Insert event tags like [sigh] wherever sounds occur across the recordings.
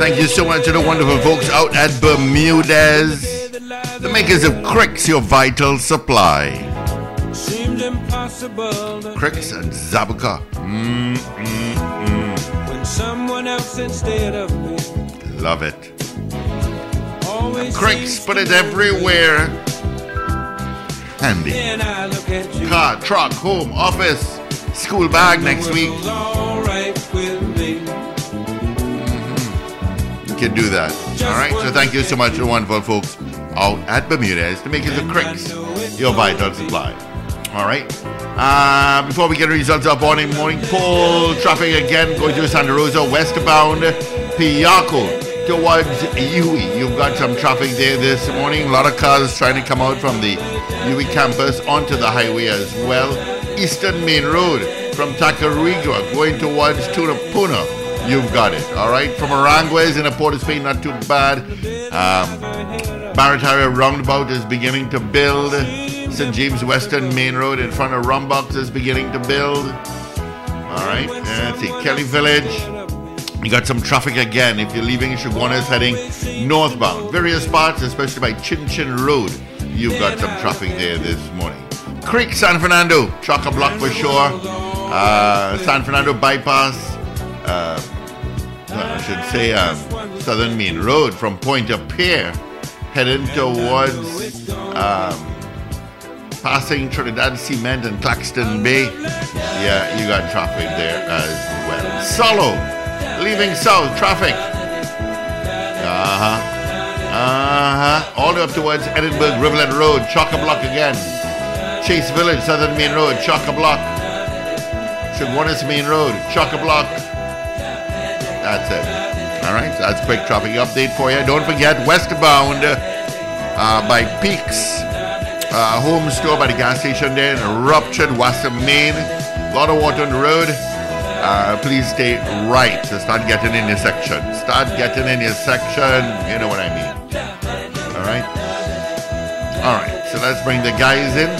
Thank you so much to the wonderful folks out at Bermudez. The makers of Crix, your vital supply. Seemed impossible to Crix and Zabuka. Mm, mm, when someone else instead of me mm. Love it. Crix, put it everywhere. Handy. Then I look at you. car, truck, home, office, school bag next week. Can do that. All right. So thank you so much to the wonderful folks out at Bermudez to make us a Crix your vital supply. All right. Uh, before we get the results of morning morning poll traffic again going to Santa Rosa westbound Piarco towards UWI. You've got some traffic there this morning. A lot of cars trying to come out from the UWI campus onto the highway as well. Eastern Main Road from Tacarigua going towards Tunapuna. You've got it. All right. From Aranguez in a Port of Spain, not too bad. Um, Barataria Roundabout is beginning to build. St. James Western Main Road in front of Rumbox is beginning to build. All right. Let's see. Kelly Village. You got some traffic again if you're leaving Chaguanas heading northbound. Various spots, especially by Chin Chin Road, you've got some traffic there this morning. Creek, San Fernando, chock a block for sure. Uh, San Fernando bypass, uh, I should say um, Southern Main Road from Pointe-a-Pierre, heading towards um, passing Trinidad Cement and Claxton Bay. Yeah, you got traffic there as well. Solo, leaving south, traffic. Uh huh. Uh huh. All the way up towards Edinburgh Riverland Road, chock a block again. Chase Village, Southern Main Road, chock a block. Chaguanas Main Road, chock a block. That's it. All right, so that's a quick traffic update for you. Don't forget westbound uh, by Peaks uh, home store by the gas station there in ruptured WASA, main. A lot of water on the road. Uh, please stay right. So start getting in your section. Start getting in your section. You know what I mean. All right. All right. So let's bring the guys in.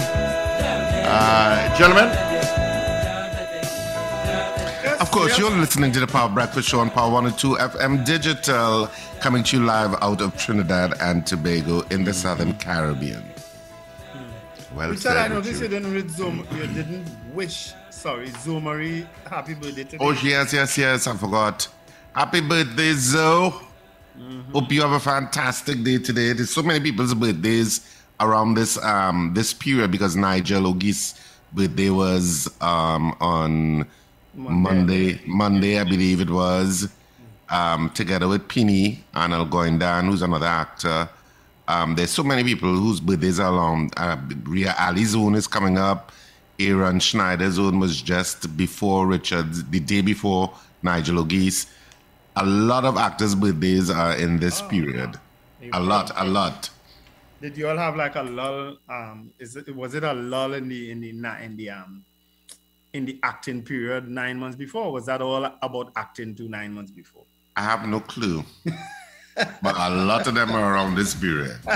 Uh, gentlemen, Of course, you're listening to the Power Breakfast Show on Power 102 FM Digital, coming to you live out of Trinidad and Tobago in the Southern Caribbean. well Richard, I noticed you Richard. didn't read Zoom. You didn't wish, sorry, Zoomery. happy birthday today. Oh, yes, yes, yes, I forgot. Happy birthday, Zoe. Hope you have a fantastic day today. There's so many people's birthdays around this um this period because Nigel Ogis' birthday was um on Monday, Monday, I believe it was, um, together with Pini, Arnold Goindan, who's another actor. Um, there's so many people whose birthdays are along. Uh, Ria Ali's own is coming up. Aaron Schneider's own was just before Richard's, the day before Nigel O'Geese. A lot of actors' birthdays are in this period. A lot, a lot. Did you all have like a lull? Um, is it was it a lull in the in the in the um in the acting period nine months before? Was that all about acting to nine months before? I have no clue. but a lot of them are around this period. [laughs]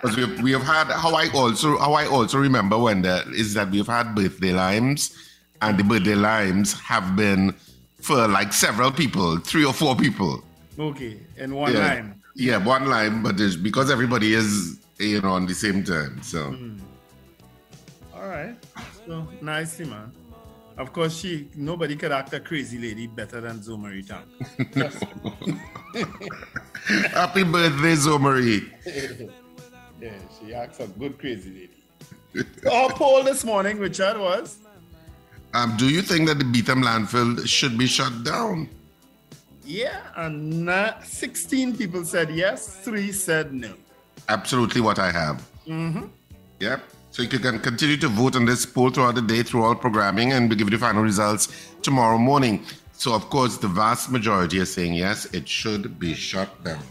Because we have, we have had how I also how I also remember when that is that we've had birthday limes, and the birthday limes have been for like several people, three or four people. Okay, in one yeah. line. Yeah, one line, but it's because everybody is you know on the same time. So hmm. All right. So nicely, man. Of course, she nobody could act a crazy lady better than Zomari Tank. [laughs] happy birthday, Zomari. [laughs] Yeah, she acts a good crazy lady. Our poll this morning, Richard, was Um, do you think that the Beetham landfill should be shut down? yeah, and na- 16 people said yes, three said no. Absolutely what I have. Mm-hmm. Yep. So you can continue to vote on this poll throughout the day through all programming, and we give you the final results tomorrow morning. So of course, the vast majority are saying yes, it should be shut down.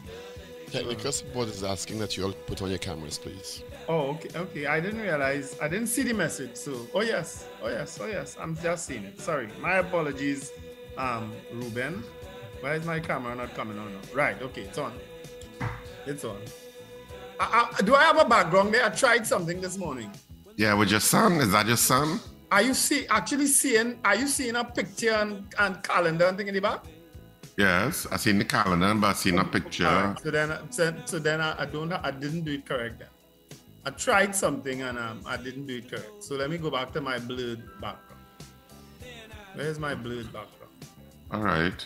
Technical support is asking that you all put on your cameras, please. Oh, okay, okay. I didn't realize. I didn't see the message. So, oh yes, oh yes, oh yes. I'm just seeing it. Sorry, my apologies, um, Ruben. Why is my camera not coming on? Right. Okay, it's on. It's on. I, I, do I have a background there? I tried something this morning. Yeah, with your son? Is that your son? Are you see actually seeing? Are you seeing a picture and, and calendar and thing in the back? Yes, I seen the calendar, but I seen a picture. Alright, so then, so, so then I, I don't, I didn't do it correct then. I tried something and um, I didn't do it correct. So let me go back to my blurred background. Where's my blurred background? All right.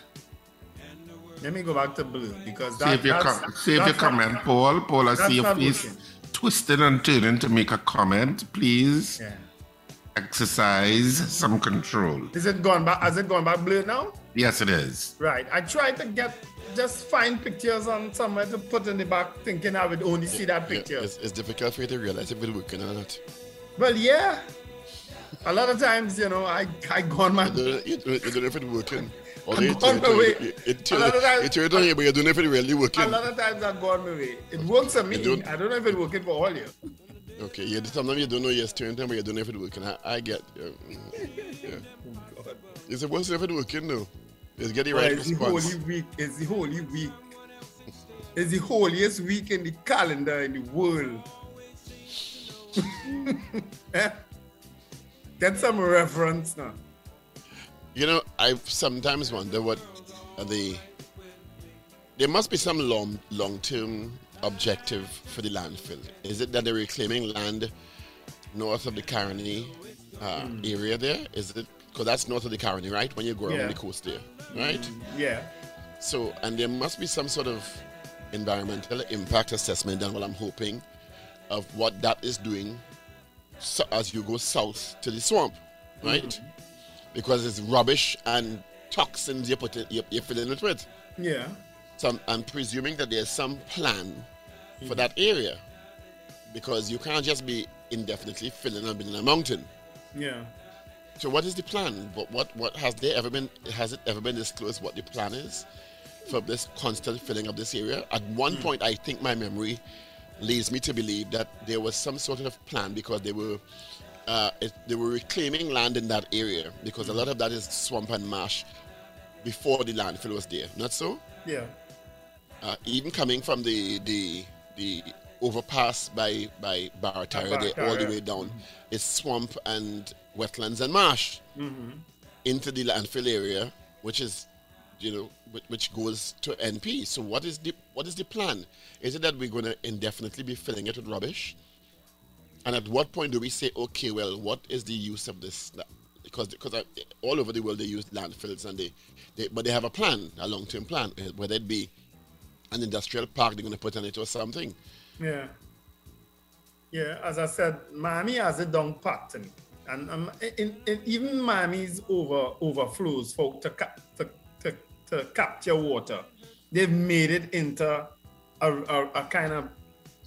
Let me go back to blue because that, Save your, that's, com- save your that's not- comment, Paul. Paul, I that's see your not face working. twisted and turning to make a comment. Please Yeah. exercise some control. Is it gone back? Has it gone back blue now? Yes, it is. Right. I tried to get just find pictures on somewhere to put in the back, thinking I would only see that Yeah, picture. it's, it's difficult for you to realize if it's working or not. Well, yeah. A lot of times, you know, I I go on my You don't, you don't, you don't know if it's working. Or on turn my it way. you- you turn A lot of it- times- you turn it on here, but you don't know if it's really A lot of times I go on my way. It works for me. Don't- I don't know if it working for all you. Okay, yeah, sometimes you don't know yes, turn it on, but you don't know if it's working. I, I get yeah. mm, yeah. It's supposed to if it's working though. It's getting right it's the holy week. It's the holy week. It's the holiest week in the calendar in the world. [laughs] Eh? Get some reference now. You know, I sometimes wonder what are the. There must be some long long term objective for the landfill. Is it that they're reclaiming land north of the Caroni uh, mm. area there? Is it because that's north of the Caroni, right? When you go around Yeah. the coast there, right? Mm, yeah. So, and there must be some sort of environmental impact assessment done. Well, I'm hoping of what that is doing so, as you go south to the swamp, right? Mm-hmm. Because it's rubbish and toxins you put in, you're, you're filling it with. Yeah. So I'm, I'm presuming that there's some plan for mm-hmm. that area because you can't just be indefinitely filling and building a mountain. Yeah. So what is the plan? What what what has there ever been? Has it ever been disclosed what the plan is for this constant filling of this area? At one mm. point, I think my memory leads me to believe that there was some sort of plan because they were uh, it, they were reclaiming land in that area because a lot of that is swamp and marsh before the landfill was there. Not so? Yeah. Uh, even coming from the the the overpass by by Barataria there all the way down, it's swamp and wetlands and marsh into the landfill area, which is you know whi- which goes to NP. So what is the what is the plan? Is it that we're going to indefinitely be filling it with rubbish? And at what point do we say, okay, well, what is the use of this? Because because I, all over the world they use landfills and they, they but they have a plan, a long term plan, eh, whether it be an industrial park they're going to put on it or something. Yeah. Yeah, as I said, Miami has a down pattern. And um, in, in, even Miami's over overflows for to, cap, to, to, to capture water, they've made it into a, a, a kind of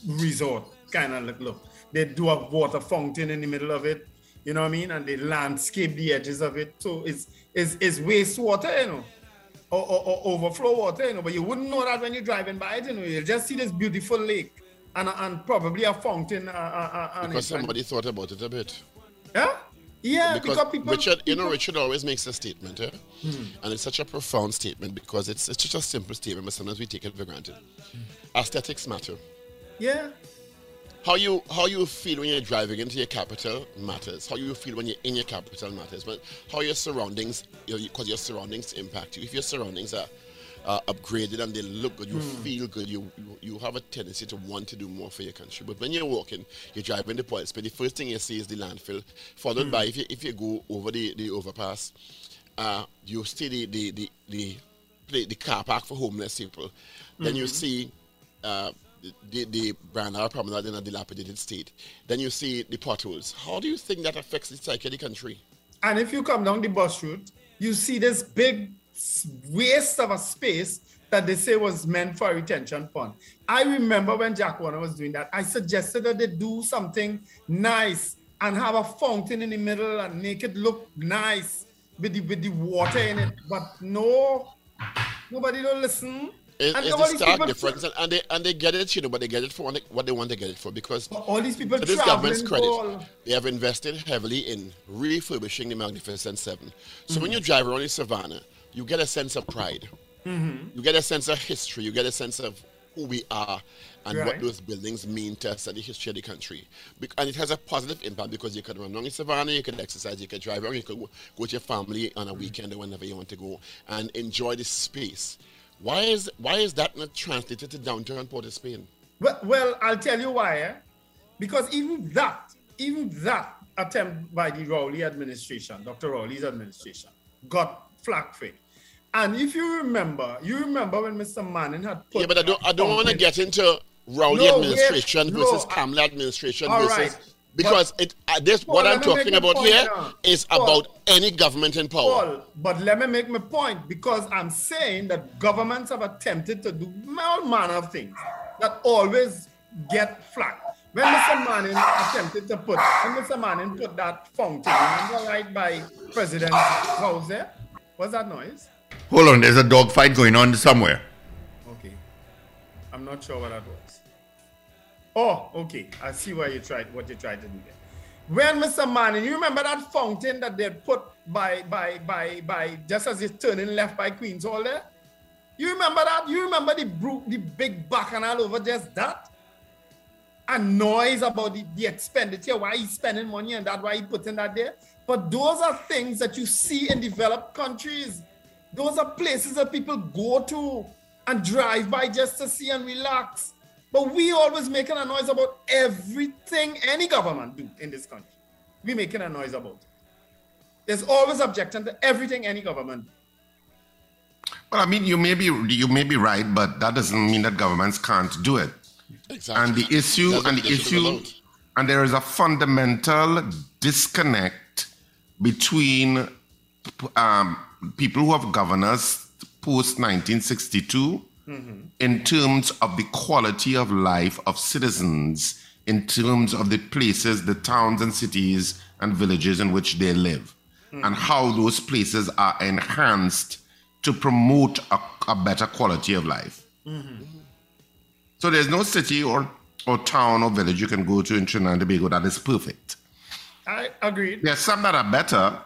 resort kind of look. They do a water fountain in the middle of it, you know what I mean? And they landscape the edges of it. So it's it's, it's wastewater, you know, or, or, or overflow water, you know. But you wouldn't know that when you're driving by it, you know. You'll just see this beautiful lake and, and probably a fountain. Uh, uh, uh, and Because it- and- somebody thought about it a bit. yeah, Yeah, because, because people- Richard, you know, Richard always makes a statement, eh? and it's such a profound statement because it's it's just a simple statement, but sometimes we take it for granted. Aesthetics matter. Yeah. How you how you feel when you're driving into your capital matters. How you feel when you're in your capital matters. But how your surroundings, because your surroundings impact you. If your surroundings are uh, upgraded and they look good, you feel good. You, you you have a tendency to want to do more for your country. But when you're walking, you're driving the police, but the first thing you see is the landfill, followed by if you if you go over the, the overpass, uh, you see the the the, the, the, the car park for homeless people. Then you see uh, the, the Brian Lara promenade in a dilapidated state. Then you see the potholes. How do you think that affects the psyche of the country? And if you come down the bus route, you see this big waste of a space that they say was meant for a retention pond. I remember when Jack Warner was doing that, I suggested that they do something nice and have a fountain in the middle and make it look nice with the, with the water in it. But no, nobody don't listen. It, And it's the all these stark difference, and, and they and they get it, you know, but they get it for what they, want to get it for because All these people to this government's credit, all- they have invested heavily in refurbishing the Magnificent Seven. So Mm-hmm. when you drive around in Savannah, you get a sense of pride. Mm-hmm. You get a sense of history. You get a sense of who we are and what those buildings mean to us and the history of the country. And it has a positive impact because you can run around in Savannah, you can exercise, you can drive around, you can go, go to your family on a Mm-hmm. weekend or whenever you want to go and enjoy this space. Why is why is that not translated to downtown Port of Spain? Well, well, I'll tell you why. Eh? Because even that, even that attempt by the Rowley administration, Dr. Rowley's administration, got flack for it. And if you remember, you remember when Mr. Manning had put Yeah, but I don't I don't want to get into Rowley No, administration no, versus Kamala administration All versus right, because it uh, this Paul, what I'm talking about point here now. is Paul. about any government in power. Paul, but let me make my point because I'm saying that governments have attempted to do all manner of things that always get flack. When Mr. Manning attempted to put, when Mr. Manning put that fountain, remember right by President's house there? What's that noise? Hold on, there's a dog fight going on somewhere. Okay. I'm not sure what that was. Oh, okay. I see why you tried what you tried to do there. When Mr. Manning, you remember that fountain that they put by by by by just as you're turning left by Queen's Hall there? You remember that? You remember the bro- the big bacchanal over just that? And noise about the, the expenditure, why he's spending money and that why he putting that there. But those are things that you see in developed countries. Those are places that people go to and drive by just to see and relax. But we always making a noise about everything any government do in this country. We making a noise about it. There's always objection to everything any government do. Well, I mean, you may be you may be right, but that doesn't mean that governments can't do it. Exactly. And the issue That's and the issue and there is a fundamental disconnect between um, people who have governors post 1962 Mm-hmm. in terms of the quality of life of citizens, in terms of the places, the towns and cities and villages in which they live, mm-hmm. and how those places are enhanced to promote a, a better quality of life. Mm-hmm. So there's no city or, or town or village you can go to in Trinidad and Tobago that is perfect. I agreed. There's some that are better,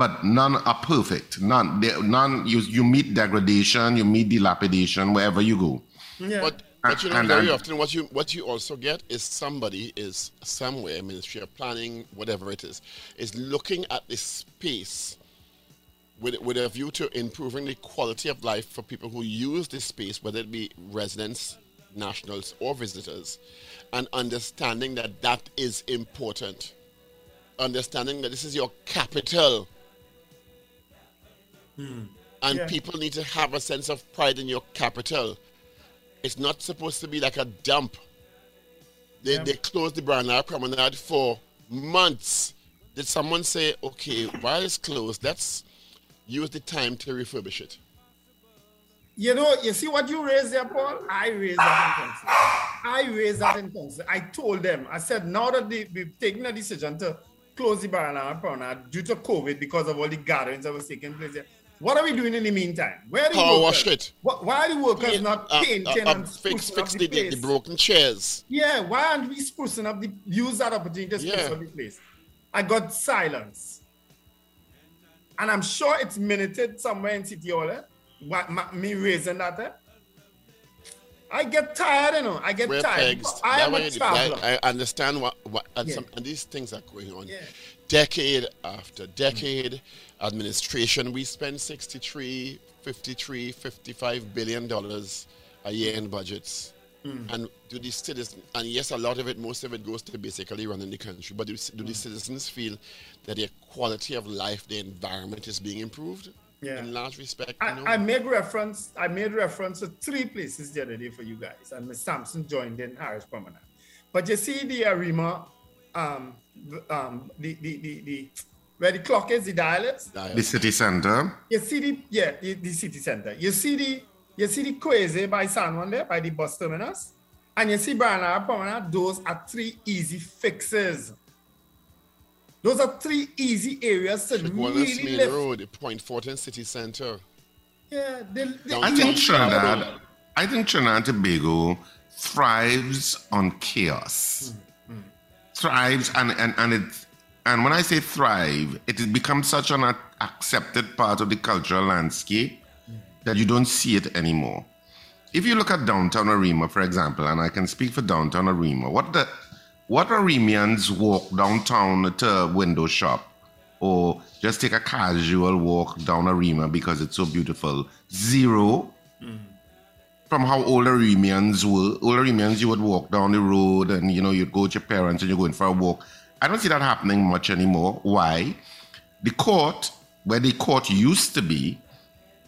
but none are perfect. None. They, none. You you meet degradation, you meet dilapidation wherever you go. Yeah. But, but you know, And- very and- often what you what you also get is somebody is somewhere, Ministry of Planning, whatever it is, is looking at this space with with a view to improving the quality of life for people who use this space, whether it be residents, nationals, or visitors, and understanding that that is important. Understanding that this is your capital. Hmm. And Yeah. people need to have a sense of pride in your capital. It's not supposed to be like a dump. They, Yeah. they closed the Brian Lara Promenade for months. Did someone say, okay, while it's closed, let's use the time to refurbish it? You know, you see what you raised there, Paul? I raised that in council. I raised that in council. I told them, I said, now that they, we've taken a decision to close the Brian Lara Promenade uh, due to COVID because of all the gatherings that was taking place there, what are we doing in the meantime? Where are the Power workers? it. Wh- Why are the workers not Uh, painting uh, uh, and fix fix up the, the the, broken chairs. Yeah, why aren't we sprucing up the use that opportunity to spruce Yeah. up the place? I got silence. And I'm sure it's minuted somewhere in City Hall. Eh? What, ma- me raising that. Eh? I get tired, you know. I get tired. I That am a traveler. I, I understand what, what and, Yeah. some, and these things are going on. Yeah. Decade after mm. decade, administration, we spend 63, 53, 55 billion dollars a year in budgets. Mm. And do the citizens, and yes, a lot of it, most of it goes to basically running the country, but do, do the mm. citizens feel that their quality of life, their environment is being improved? Yeah. In large respect, I, no. I made reference. I made reference to three places the other day for you guys, and Miss Sampson joined in Harris Promenade. But you see the Arima, um, the- um, the, the, the, the where the clock is, the dial is. The city center. You see the yeah, the, the city center. You see the you see the Croisee by San Juan there by the bus terminus, and you see Brian Lara Promenade. Those are three easy fixes. Those are three easy areas to Wallace really Main live. Road, Point Fortin City Center. Yeah, they, they, I think Trinidad, I think Trinidad and Tobago thrives on chaos. Thrives and and and it and when I say thrive, it has become such an accepted part of the cultural landscape that you don't see it anymore. If you look at downtown Arima, for example, and I can speak for downtown Arima, what the what Arimians walk downtown to a window shop or just take a casual walk down Arima because it's so beautiful? Zero. Mm-hmm. From how old Arimians were, older Arimians, you would walk down the road and you know you'd go with your parents and you're going for a walk. I don't see that happening much anymore. Why? The court, where the court used to be,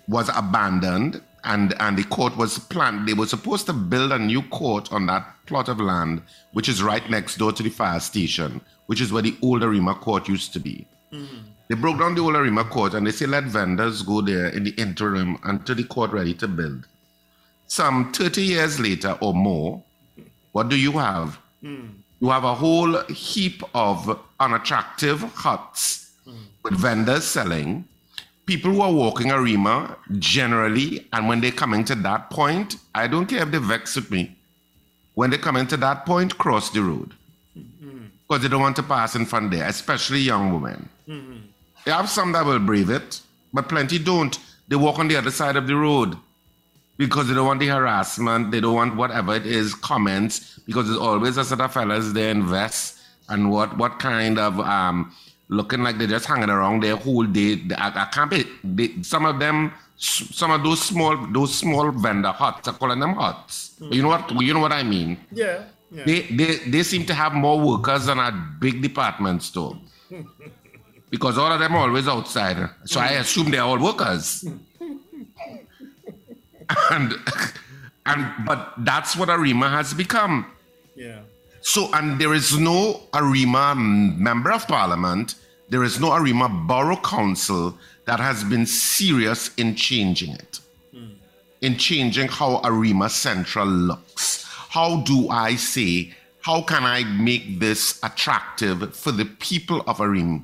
was abandoned and and the court was planned they were supposed to build a new court on that plot of land which is right next door to the fire station which is where the older arima court used to be mm. they broke down the older arima court and they say let vendors go there in the interim until the court ready to build some 30 years later or more what do you have you have a whole heap of unattractive huts with vendors selling people who are walking Arima generally, and when they're coming to that point, I don't care if they vex with me. When they come into that point, cross the road. Because they don't want to pass in front there, especially young women. They have some that will brave it, but plenty don't. They walk on the other side of the road because they don't want the harassment, they don't want whatever it is, comments, because there's always a set of fellas there in vests and what what kind of um looking like they're just hanging around there whole day. I, I can't be they, some of them some of those small those small vendor huts, I calling them huts. You know what you know what I mean? yeah, yeah. They, they they seem to have more workers than a big department store. [laughs] Because all of them are always outside. So I assume they're all workers. [laughs] and and but that's what Arima has become. yeah. So, and there is no Arima member of parliament, there is no Arima borough council that has been serious in changing it, hmm. in changing how Arima Central looks. How do I say, how can I make this attractive for the people of Arima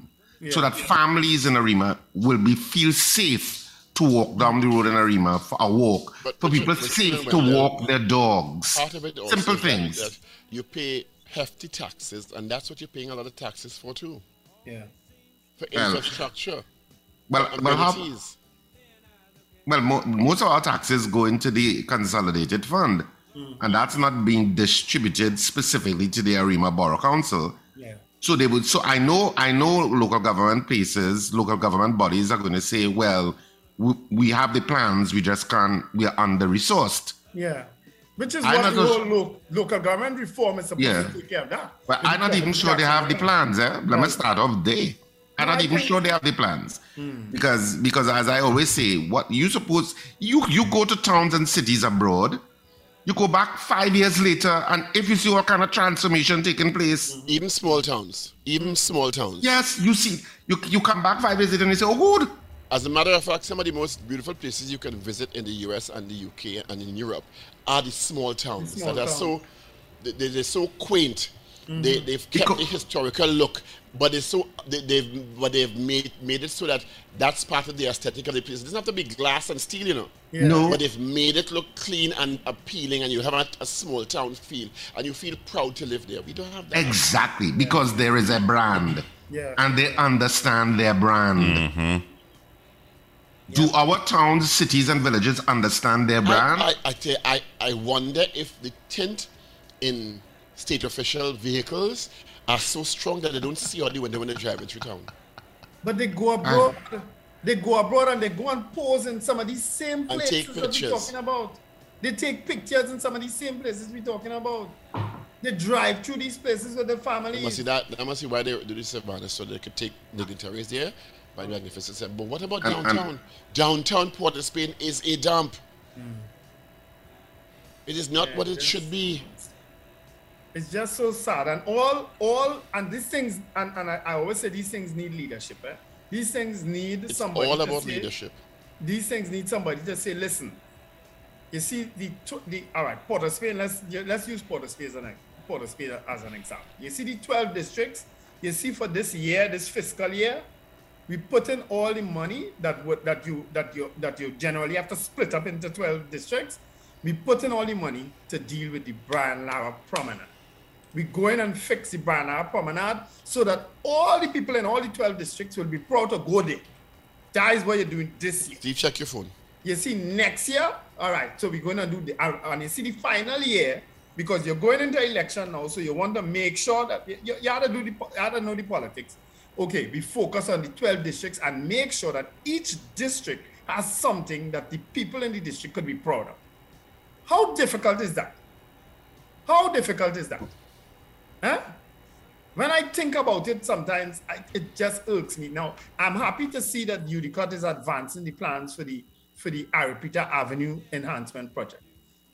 so that families in Arima will be feel safe to walk down the road in Arima for a walk, But- for but people you- safe to walk their dogs. Part of it also Simple is things. that you pay hefty taxes, and that's what you're paying a lot of taxes for too, Yeah. for infrastructure, Well, well, how, amenities. Well, mo- most of our taxes go into the consolidated fund, hmm. and that's not being distributed specifically to the Arima Borough Council. Yeah. So they would. So I know, I know, local government places, local government bodies are going to say, "Well, we, we have the plans, we just can't. We are under resourced." Yeah. Which is I'm what not the whole lo- local government reform is supposed Yeah. to take care of that. But With I'm not even sure they have the plans. Eh? Let me start off there. I'm not even sure they have the plans because because as I always say, what you suppose you you go to towns and cities abroad, you go back five years later, and if you see what kind of transformation taking place, Even small towns, even small towns. yes, you see you you come back five years later and you say, oh good, As a matter of fact, some of the most beautiful places you can visit in the US and the UK and in Europe are the small towns small that are so they, they, they're so quaint. They, mm-hmm. they've kept Because- the historical look, but it's so they, they've but they've made made it so that that's part of the aesthetic of the place. It doesn't have to be glass and steel, you know. Yeah. No. But they've made it look clean and appealing, and you have a, a small town feel, and you feel proud to live there. We don't have that. exactly because there is a brand. Yeah. and they understand their brand. Mm-hmm. Do our towns, cities, and villages understand their brand? I, I, I, tell you, I, I wonder if the tint in state official vehicles are so strong that they don't see only when they when they drive through town. But they go abroad. They go abroad and they go and pose in some of these same places take that we're talking about. They take pictures in some of these same places we're talking about. They drive through these places with their I must see that. I must see why they do this Savannah so they could take dignitaries there by the magnificent. Step. But what about And- and- downtown? downtown Port of Spain is a dump. It is not what it should be. It's just so sad. And all, all, and these things, and, and I, I always say these things need leadership. Eh? These things need It's somebody all to about say- leadership. These things need somebody to say, listen, you see the, tw- the all right, Port of Spain, let's, let's use Port of Spain as an, Port of Spain as an example. You see the 12 districts, you see for this year, this fiscal year, we put in all the money that that you that you that you generally have to split up into 12 districts. We put in all the money to deal with the Brian Lara promenade. We go in and fix the Brian Lara promenade so that all the people in all the 12 districts will be proud to go there. That is what you're doing this year. Steve, check your phone. You see, next year, all right, so we're going to do the, and and you see the final year, because you're going into election now, so you want to make sure that you, you, you have to do the, you have to know the politics. Okay, we focus on the 12 districts and make sure that each district has something that the people in the district could be proud of. How difficult is that? How difficult is that? Huh? When I think about it, sometimes I, it just irks me. Now, I'm happy to see that UDeCOTT is advancing the plans for the for the Ariapita Avenue enhancement project.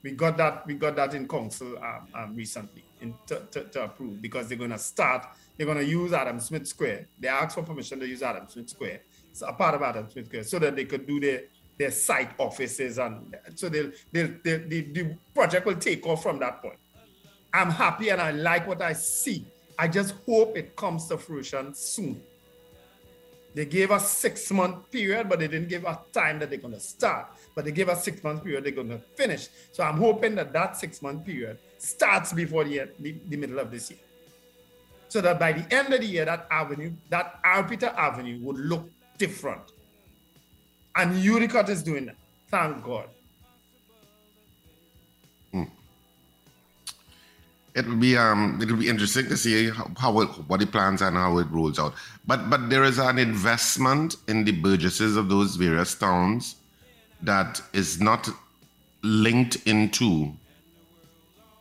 We got that we got that in council um, um, recently in, to, to, to approve because they're going to start. They're going to use Adam Smith Square. They asked for permission to use Adam Smith Square. It's a part of Adam Smith Square so that they could do their their site offices and so they'll, they'll, they'll, the, the project will take off from that point. I'm happy and I like what I see. I just hope it comes to fruition soon. They gave us six month period, but they didn't give us time that they're going to start. But they gave us six month period they're going to finish. So I'm hoping that that six month period starts before the, the, the middle of this year. So that by the end of the year, that avenue, that Ariapita Avenue would look different. And UDeCOTT is doing that. Thank God. it will be um it will be interesting to see how, how it, what the plans and how it rolls out. But but there is an investment in the burgesses of those various towns that is not linked into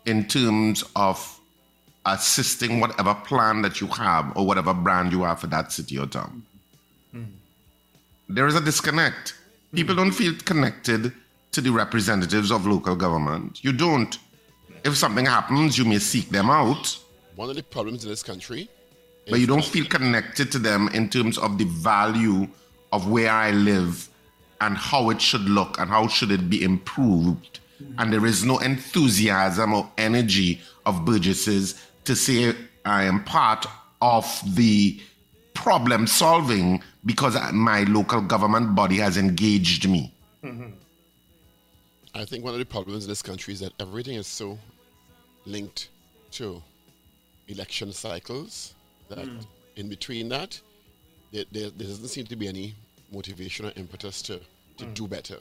in terms of assisting whatever plan that you have or whatever brand you have for that city or town. There is a disconnect. People don't feel connected to the representatives of local government. You don't. If something happens, you may seek them out, One of the problems in this country but you don't feel connected to them in terms of the value of where I live and how it should look and how should it be improved. And there is no enthusiasm or energy of Burgesses to say I am part of the problem solving because my local government body has engaged me. I think one of the problems in this country is that everything is so linked to election cycles that hmm. in between that, there, there, there doesn't seem to be any motivation or impetus to, to hmm. do better.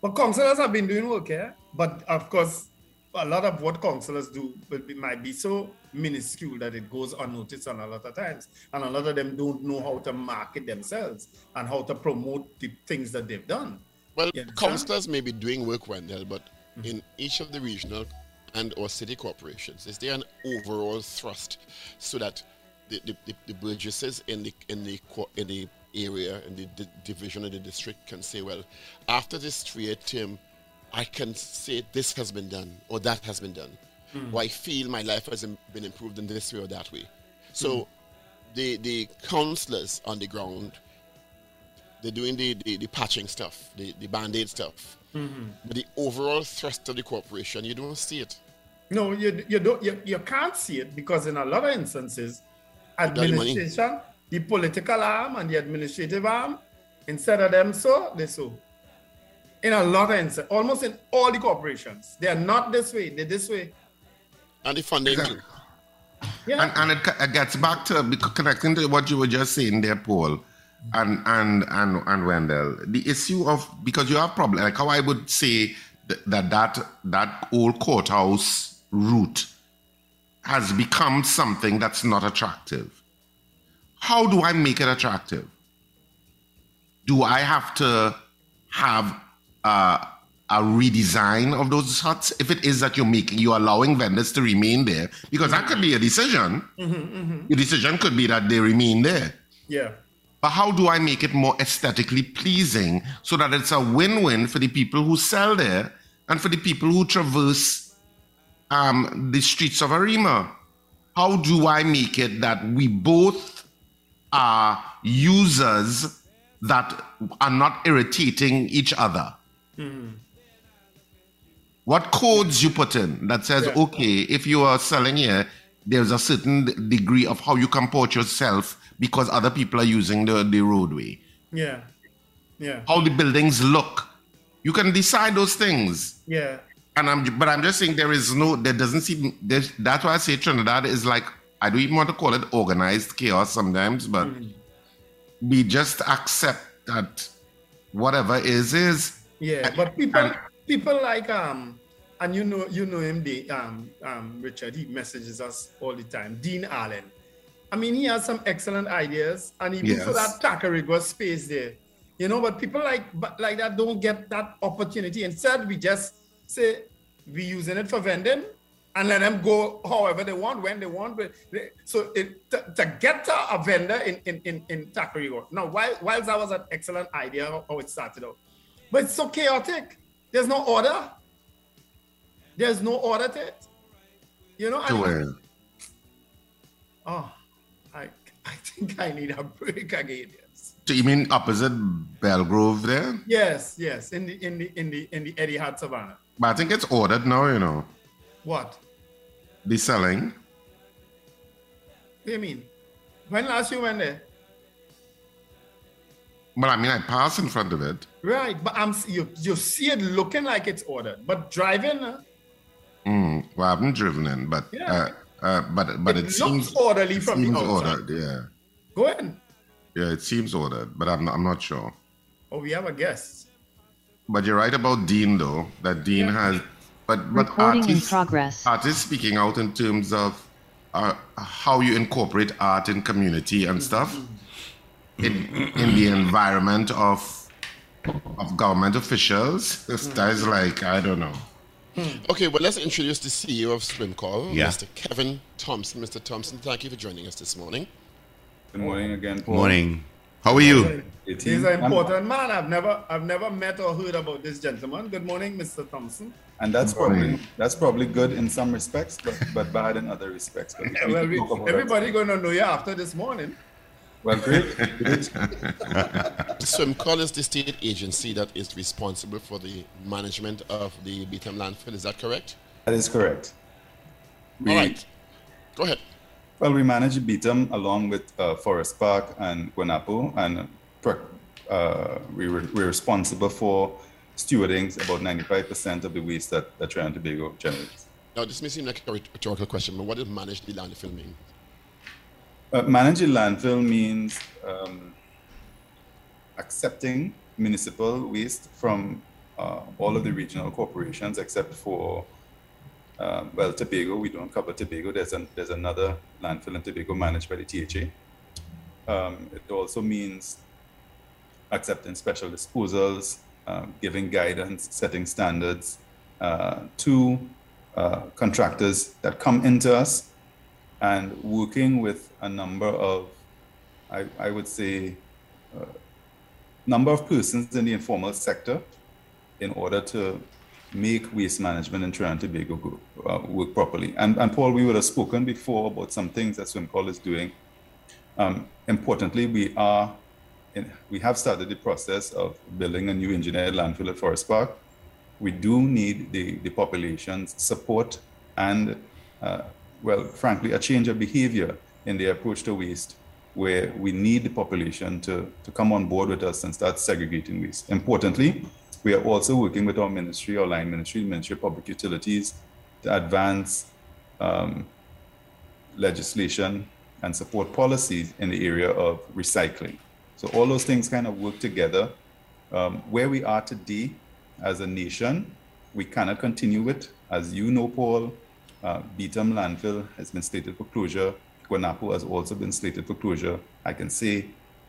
But councillors have been doing work here, but of course, a lot of what councillors do will be, might be so minuscule that it goes unnoticed on a lot of times, and a lot of them don't know how to market themselves and how to promote the things that they've done. Well, councillors may be doing work, Wendell, but mm-hmm. in each of the regional and or city corporations, is there an overall thrust so that the, the, the, the burgesses in the in the co- in the area in the, di- division of the district can say, well, after this three-year term, I can say this has been done or that has been done, hmm. or I feel my life has been improved in this way or that way. So, hmm. the the councillors on the ground they're doing the, the, the patching stuff, the, the band-aid stuff. Hmm. But the overall thrust of the corporation, you don't see it. No, you, you don't you, you can't see it because in a lot of instances, got the money. administration, the political arm and the administrative arm, instead of them so, they so. In a lot of instances, almost in all the corporations, they are not this way, they're this way. And the funding Exactly. Yeah. And, and it, it gets back to connecting to what you were just saying there, Paul, and and and and Wendell. The issue of because you have problem like how I would say that that that old courthouse route has become something that's not attractive. How do I make it attractive? Do I have to have uh, a redesign of those huts? If it is that you're making, you're allowing vendors to remain there, because that could be a decision. Your decision could be that they remain there. Yeah. But how do I make it more aesthetically pleasing so that it's a win win for the people who sell there and for the people who traverse um, the streets of Arima? How do I make it that we both are users that are not irritating each other? What codes you put in that says, Yeah. okay, if you are selling here, there's a certain degree of how you comport yourself because other people are using the, the roadway. Yeah. Yeah. How the buildings look. You can decide those things. Yeah. And I'm, but I'm just saying there is no, there doesn't seem, there's, that's why I say Trinidad is like, I don't even want to call it organized chaos sometimes, but mm. we just accept that whatever is, is. Yeah, but people people like um and you know you know him the um um Richard he messages us all the time Dean Allen. I mean he has some excellent ideas and even for Yes. that Tacarigua space there, you know. But people like but like that don't get that opportunity. Instead, we just say we using it for vending and let them go however they want when they want. But so it, to, to get to a vendor in in in, in. Now, while whilst that was an excellent idea how- how it started out, but it's so chaotic. There's no order. There's no order to it. You know, To where? oh, I [laughs] I think I need a break again. Yes. So you mean opposite Belgrove there? Yes, yes. In the in the in the in the Eddie Hart Savannah. But I think it's ordered now, you know, What? the selling. What do you mean? When last you went there? But I mean, I pass in front of it. Right, but I'm you you see it looking like it's ordered, but driving, uh, Mm, well, I haven't driven in, but Yeah. uh, uh, but but it, it, looks seems orderly it from seems the outside. ordered. Yeah, Go ahead. yeah, it seems ordered, but I'm not, I'm not sure. Oh, we have a guest. But you're right about Dean, though. That Dean has, but but Recording in artists, progress. artists speaking out in terms of uh, how you incorporate art in community and stuff in in the environment of of government officials. That is like I don't know. Hmm. Okay, well, let's introduce the CEO of SWMCOL, Yeah. Mr. Kevin Thompson. Mr. Thompson, thank you for joining us this morning. Good morning again, Paul. Morning. How are you? He's an important man. I've never I've never met or heard about this gentleman. Good morning, Mr. Thompson. And that's probably that's probably good in some respects, but, but bad in other respects. But we [laughs] Well, we, talk about that. everybody gonna know you after this morning. Well, great. great. [laughs] SWMCOL is the state agency that is responsible for the management of the Beetham landfill. Is that correct? That is correct. We, All right. Go ahead. Well, we manage Beetham along with uh, Forest Park and Guanapo, and uh, uh, we were, we're responsible for stewarding about 95% of the waste that, that Trinidad and Tobago generates. Now, this may seem like a rhetorical question, but what does manage the landfill mean? Uh, managing landfill means um, accepting municipal waste from uh, all of the regional corporations except for, uh, well, Tobago. We don't cover Tobago. There's, an, there's another landfill in Tobago managed by the THA. Um, it also means accepting special disposals, um, giving guidance, setting standards uh, to uh, contractors that come into us and working with a number of, I, I would say, uh, number of persons in the informal sector in order to make waste management in Trinidad and Tobago go, uh, work properly. And, and Paul, we would have spoken before about some things that SWMCOL is doing. Um, importantly, we are in, we have started the process of building a new engineered landfill at Forest Park. We do need the, the population's support and, uh, well, frankly, a change of behavior in the approach to waste, where we need the population to, to come on board with us and start segregating waste. Importantly, we are also working with our ministry, our line ministry, Ministry of Public Utilities, to advance um, legislation and support policies in the area of recycling. So all those things kind of work together. Um, where we are today as a nation, we cannot continue it. As you know, Paul, uh, Beetham landfill has been slated for closure. Guanapo has also been slated for closure. I can say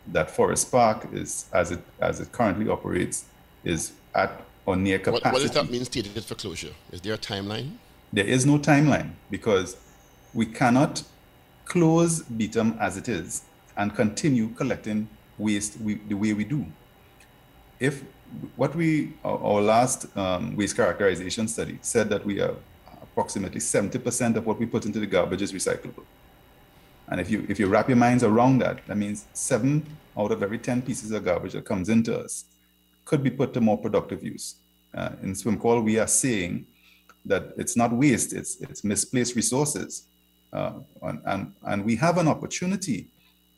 that Forest Park is, as it as it currently operates, is at or near capacity. What, what does that mean stated for closure? Is there a timeline? There is no timeline because we cannot close Beetham as it is and continue collecting waste we, the way we do. If what we our, our last um, waste characterization study said that we are approximately 70% of what we put into the garbage is recyclable. And if you if you wrap your minds around that, that means seven out of every 10 pieces of garbage that comes into us could be put to more productive use. Uh, in SWMCOL, we are saying that it's not waste, it's, it's misplaced resources. Uh, and, and, and we have an opportunity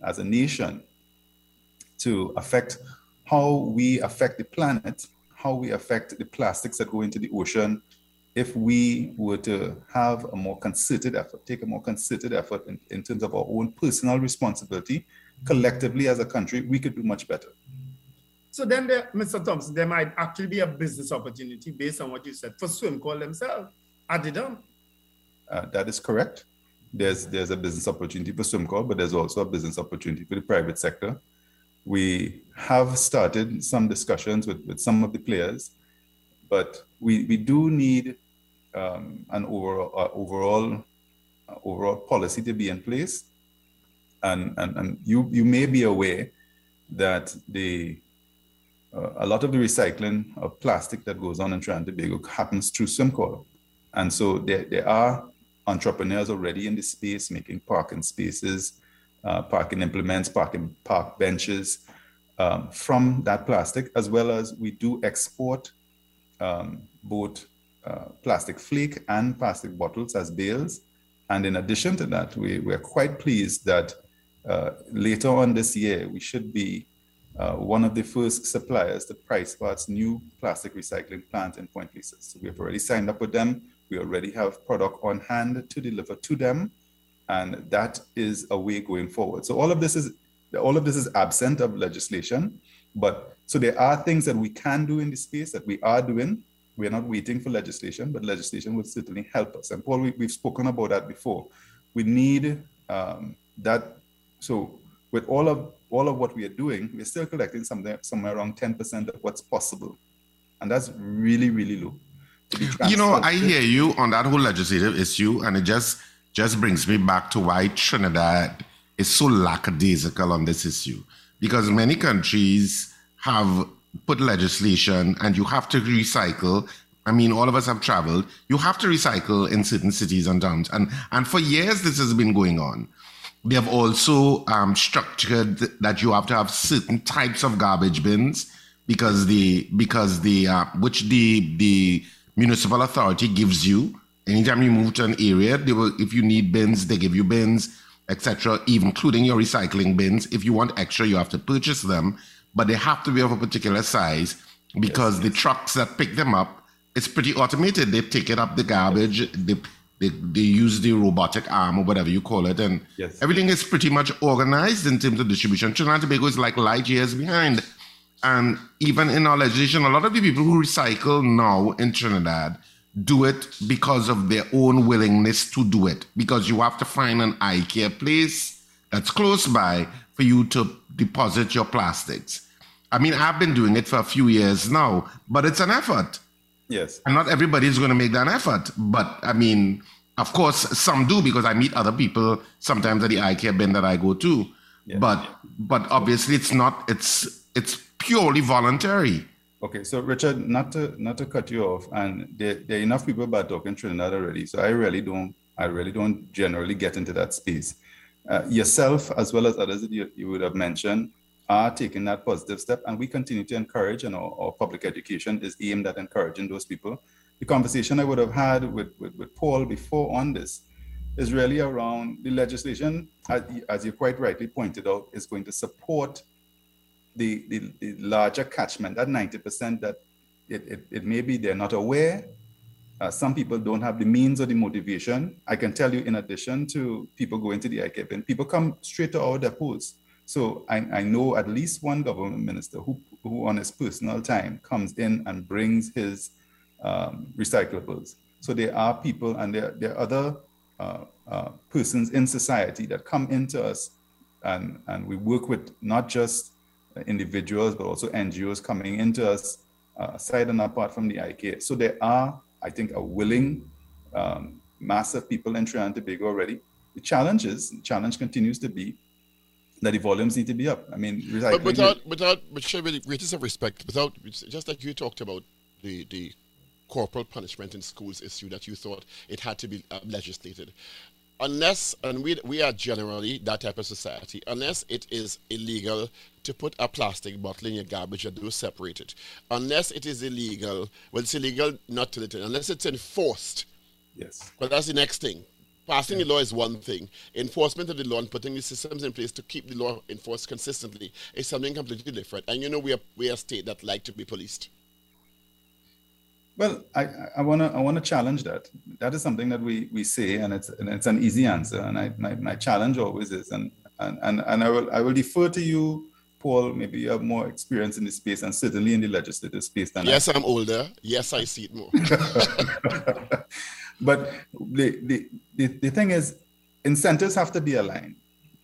as a nation to affect how we affect the planet, how we affect the plastics that go into the ocean, if we were to have a more concerted effort, take a more concerted effort in, in terms of our own personal responsibility, collectively as a country, we could do much better. So then, there, Mr. Thompson, there might actually be a business opportunity based on what you said for SWMCOL themselves at the dump. Uh, that is correct. There's there's a business opportunity for SWMCOL, but there's also a business opportunity for the private sector. We have started some discussions with, with some of the players, but we, we do need um, an overall uh, overall uh, overall policy to be in place. And, and, and you, you may be aware that the uh, a lot of the recycling of plastic that goes on in Trinidad and Tobago happens through SWMCOL. And so there, there are entrepreneurs already in the space making parking spaces, uh, parking implements, parking park benches um, from that plastic, as well as we do export um, both uh, plastic flake and plastic bottles as bales. And in addition to that, we, we're quite pleased that uh, later on this year, we should be uh, one of the first suppliers to PriceSmart's new plastic recycling plant in Point Lisas. So we have already signed up with them. We already have product on hand to deliver to them, and that is a way going forward. So all of this is all of this is absent of legislation, but so there are things that we can do in this space that we are doing. We're not waiting for legislation, but legislation would certainly help us. And Paul, we, have spoken about that before. We need um, that. So with all of all of what we are doing, we're still collecting something somewhere around 10% of what's possible. And that's really, really low. You know, I hear you on that whole legislative issue, and it just just brings me back to why Trinidad is so lackadaisical on this issue. Because many countries have put legislation and you have to recycle. I mean, all of us have traveled. You have to recycle in certain cities and towns. And, and for years, this has been going on. They have also um, structured that you have to have certain types of garbage bins because the because the uh, which the the municipal authority gives you anytime you move to an area. They will if you need bins, they give you bins, etc. Including your recycling bins. If you want extra, you have to purchase them, but they have to be of a particular size because yes, the trucks that pick them up it's pretty automated. They take it up the garbage. They they, they use the robotic arm or whatever you call it, and yes. everything is pretty much organized in terms of distribution. Trinidad and Tobago is like light years behind. And even in our legislation, a lot of the people who recycle now in Trinidad do it because of their own willingness to do it. Because you have to find an iCARE place that's close by for you to deposit your plastics. I mean, I've been doing it for a few years now, but it's an effort. Yes. And not everybody is going to make that effort. But I mean, of course, some do because I meet other people sometimes at the iCARE bin that I go to. Yeah. But but obviously it's not it's it's purely voluntary. Okay, so Richard, not to not to cut you off, and there, there are enough people about talking Trinidad already, so I really don't I really don't generally get into that space. Uh, yourself, as well as others that you, you would have mentioned, are taking that positive step, and we continue to encourage, and our, our, public education is aimed at encouraging those people. The conversation I would have had with, with, with Paul before on this is really around the legislation, as, as you quite rightly pointed out, is going to support the, the, the larger catchment, that 90% that it, it, it may be they're not aware, uh, some people don't have the means or the motivation. I can tell you, in addition to people going to the IKP, people come straight to our depots. So I, I know at least one government minister who, who, on his personal time, comes in and brings his um, recyclables. So there are people and there, there are other uh, uh, persons in society that come into us and, and we work with not just individuals, but also NGOs coming into us uh, aside and apart from the IK. So there are, I think, a willing um, mass of people in Trinidad and Tobago already. The challenge is, the challenge continues to be that the volumes need to be up. I mean, but without, without, with the greatest of respect, without, just like you talked about the, the corporal punishment in schools issue that you thought it had to be uh, legislated unless, and we, we are generally that type of society, unless it is illegal to put a plastic bottle in your garbage and do separate it, unless it is illegal, well, it's illegal not to litter, unless it's enforced. Yes. But that's the next thing. Passing the law is one thing. Enforcement of the law and putting the systems in place to keep the law enforced consistently is something completely different. And you know we are we are a state that like to be policed. Well, I, I wanna I wanna challenge that. That is something that we we say, and it's and it's an easy answer. And I my, my challenge always is, and, and and and I will I will defer to you, Paul. Maybe you have more experience in this space, and certainly in the legislative space than yes, I. I'm older. Yes, I see it more. [laughs] [laughs] but the, the the the thing is, incentives have to be aligned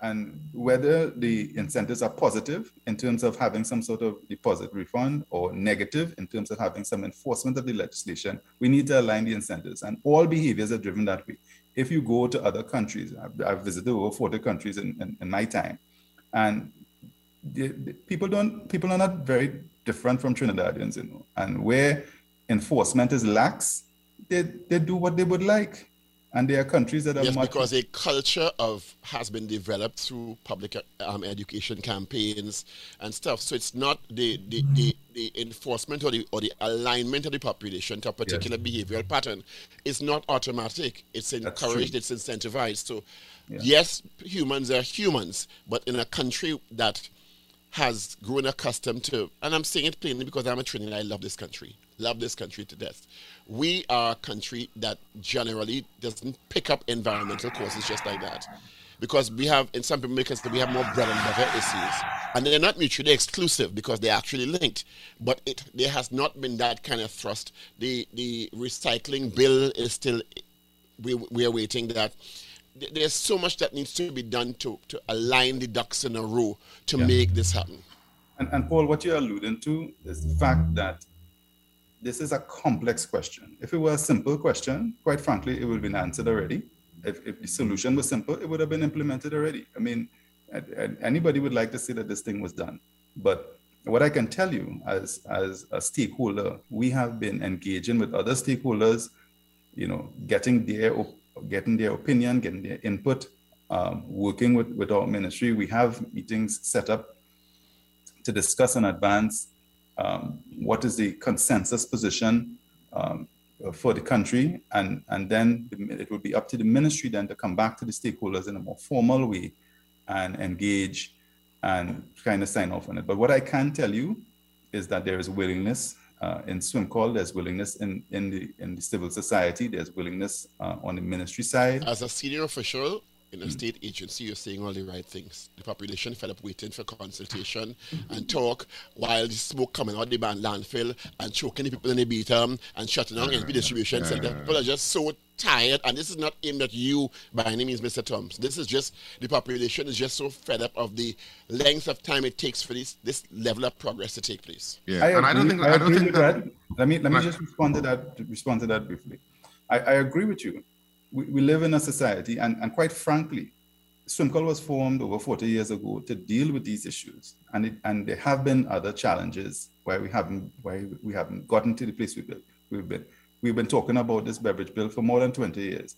and whether the incentives are positive in terms of having some sort of deposit refund or negative in terms of having some enforcement of the legislation, we need to align the incentives. And all behaviors are driven that way. If you go to other countries, I've, I've visited over 40 countries in, in, in my time, and the, the people don't people are not very different from Trinidadians, you know. And where enforcement is lax, they, they do what they would like and there are countries that are yes, much because a culture of has been developed through public um, education campaigns and stuff. So it's not the the, the, the enforcement or the or the alignment of the population to a particular yes. behavioral pattern It's not automatic. It's encouraged. It's incentivized. So yeah. yes, humans are humans, but in a country that has grown accustomed to, and I'm saying it plainly because I'm a Trinidad. I love this country, love this country to death. We are a country that generally doesn't pick up environmental causes just like that, because we have, in some people, because we have more bread and butter issues, and they're not mutually exclusive because they're actually linked. But it there has not been that kind of thrust. The the recycling bill is still, we we are waiting that there's so much that needs to be done to, to align the ducks in a row to yeah. make this happen. And, and Paul, what you're alluding to is the fact that this is a complex question. If it were a simple question, quite frankly, it would have been answered already. If, if the solution was simple, it would have been implemented already. I mean, anybody would like to see that this thing was done. But what I can tell you as, as a stakeholder, we have been engaging with other stakeholders, you know, getting their getting their opinion, getting their input, um, working with, with our ministry. We have meetings set up to discuss in advance um, what is the consensus position um, for the country, and, and then it will be up to the ministry then to come back to the stakeholders in a more formal way and engage and kind of sign off on it. But what I can tell you is that there is willingness uh, in SWMCOL, there's willingness in, in, the, in the civil society, there's willingness uh, on the ministry side. As a senior official in a mm. state agency, you're saying all the right things. The population fell up waiting for consultation and talk while the smoke coming out the landfill and choking the people in the beat and shutting down NP distribution center. People are just so tired, and this is not aimed at you by any means, Mr. Thoms. This is just the population is just so fed up of the length of time it takes for this this level of progress to take place. Yeah, I and agree, I don't think I, I don't think that, that, Let me let me just respond to that respond to that briefly. I, I agree with you. We, we live in a society, and, and quite frankly, SWMCOL was formed over 40 years ago to deal with these issues, and it, and there have been other challenges where we haven't where we haven't gotten to the place we've been. We've been We've been talking about this beverage bill for more than 20 years.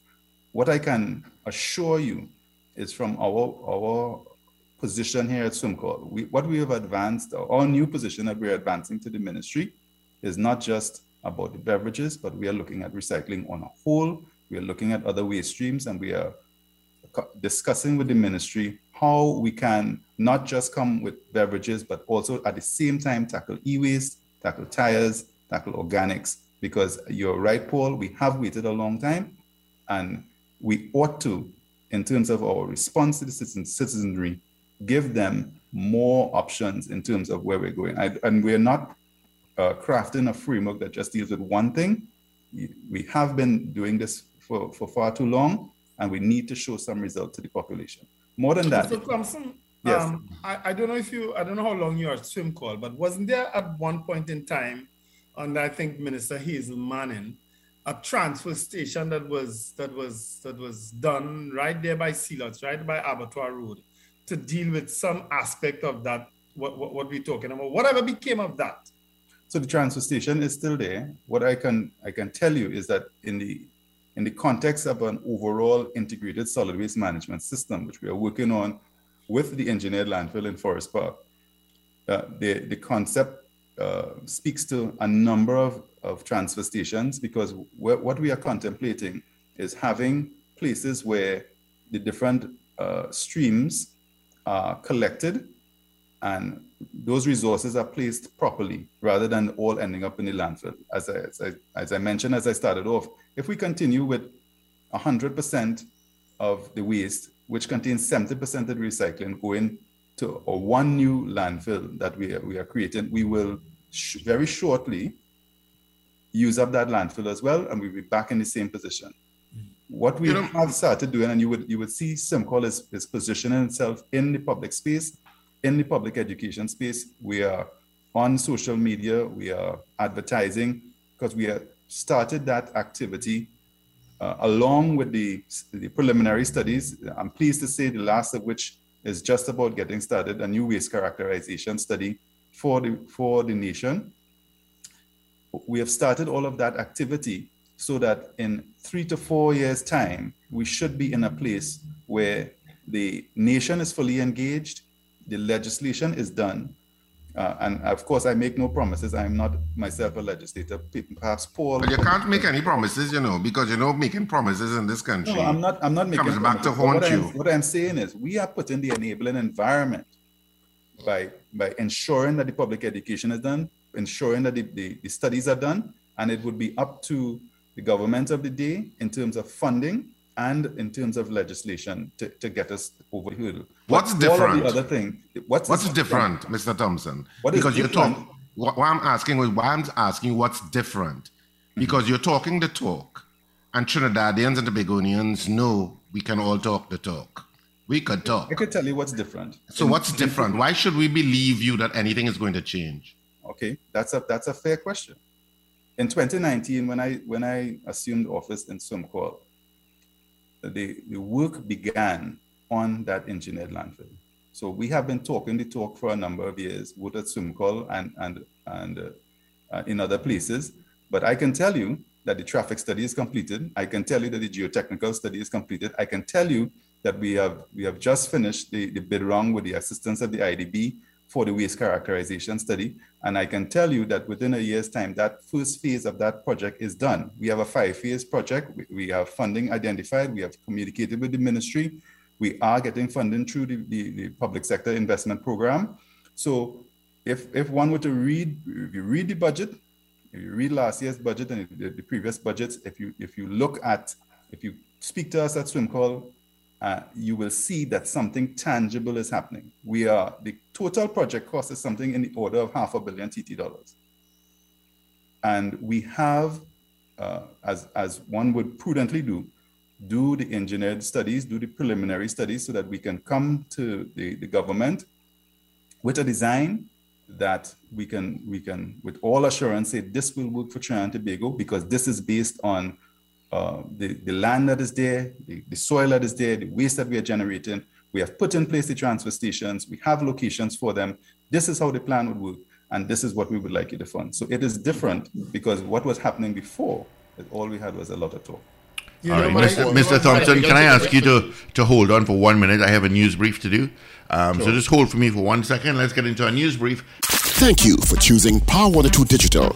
What I can assure you is from our, our position here at SWMCOL, we, what we have advanced, our new position that we're advancing to the ministry is not just about the beverages, but we are looking at recycling on a whole. We are looking at other waste streams and we are discussing with the ministry how we can not just come with beverages, but also at the same time tackle e-waste, tackle tires, tackle organics, because you're right, Paul. We have waited a long time, and we ought to, in terms of our response to the citizen, citizenry, give them more options in terms of where we're going. I, and we're not uh, crafting a framework that just deals with one thing. We have been doing this for, for far too long, and we need to show some result to the population. More than that. Mr. Thompson, yes. Um, I, I don't know if you, I don't know how long you are at SWMCOL, but wasn't there at one point in time, under I think Minister Hazel Manning, a transfer station that was that was that was done right there by Sea Lots, right by Abattoir Road, to deal with some aspect of that. What, what, what we're talking about, whatever became of that. So the transfer station is still there. What I can I can tell you is that in the in the context of an overall integrated solid waste management system, which we are working on with the engineered landfill in Forest Park, uh, the, the concept uh, speaks to a number of, of transfer stations because what we are contemplating is having places where the different uh, streams are collected and those resources are placed properly rather than all ending up in the landfill. As I, as I, as I mentioned, as I started off, if we continue with 100% of the waste, which contains 70% of the recycling going to or one new landfill that we are, we are creating, we will sh- very shortly use up that landfill as well, and we'll be back in the same position. Mm-hmm. What we you know, have started doing, and you would you would see SWMCOL is, is positioning itself in the public space in the public education space. We are on social media, we are advertising because we have started that activity uh, along with the, the preliminary studies. I'm pleased to say the last of which is just about getting started, a new waste characterization study for the, for the nation. We have started all of that activity so that in three to four years' time, we should be in a place where the nation is fully engaged, the legislation is done. Uh, and of course, I make no promises. I'm not myself a legislator. Perhaps Paul. But you can't make any promises, you know, because you know making promises in this country. No, I'm not. I'm not making. Comes back to haunt what you. I'm, what I'm saying is, we are putting the enabling environment by by ensuring that the public education is done, ensuring that the, the, the studies are done, and it would be up to the government of the day in terms of funding and in terms of legislation to, to get us over the hurdle. What's different? the other thing. What's, what's different, Mr. Thompson? What because you're talking. What, I'm asking was why I'm asking what's different, mm-hmm. because you're talking the talk, and Trinidadians and Tobagonians know we can all talk the talk. We could talk. I could tell you what's different. So what's different? Why should we believe you that anything is going to change? Okay, that's a that's a fair question. In 2019, when I when I assumed office in SWMCOL, the, the work began on that engineered landfill. So we have been talking the talk for a number of years, both at SWMCOL and, and, and uh, uh, in other places. But I can tell you that the traffic study is completed. I can tell you that the geotechnical study is completed. I can tell you that we have, we have just finished the, the bid round with the assistance of the IDB for the waste characterization study. And I can tell you that within a year's time, that first phase of that project is done. We have a five phase project. We, have funding identified. We have communicated with the ministry. We are getting funding through the, the, the public sector investment program. So if, if one were to read, if you read the budget, if you read last year's budget and the, the previous budgets, if you if you look at, if you speak to us at SWMCOL, uh, you will see that something tangible is happening. We are the total project cost is something in the order of half a billion TT dollars, and we have, uh, as as one would prudently do, do the engineered studies, do the preliminary studies, so that we can come to the, the government with a design that we can we can with all assurance say this will work for Trinidad and Tobago because this is based on uh, the, the land that is there, the, the soil that is there, the waste that we are generating. We have put in place the transfer stations. We have locations for them. This is how the plan would work. And this is what we would like you to fund. So it is different because what was happening before, all we had was a lot of talk. You All right, Mr. Mr. Thompson, can I ask you to, to hold on for one minute? I have a news brief to do. Um, sure. So just hold for me for one second. Let's get into our news brief. Thank you for choosing Power 102 Digital.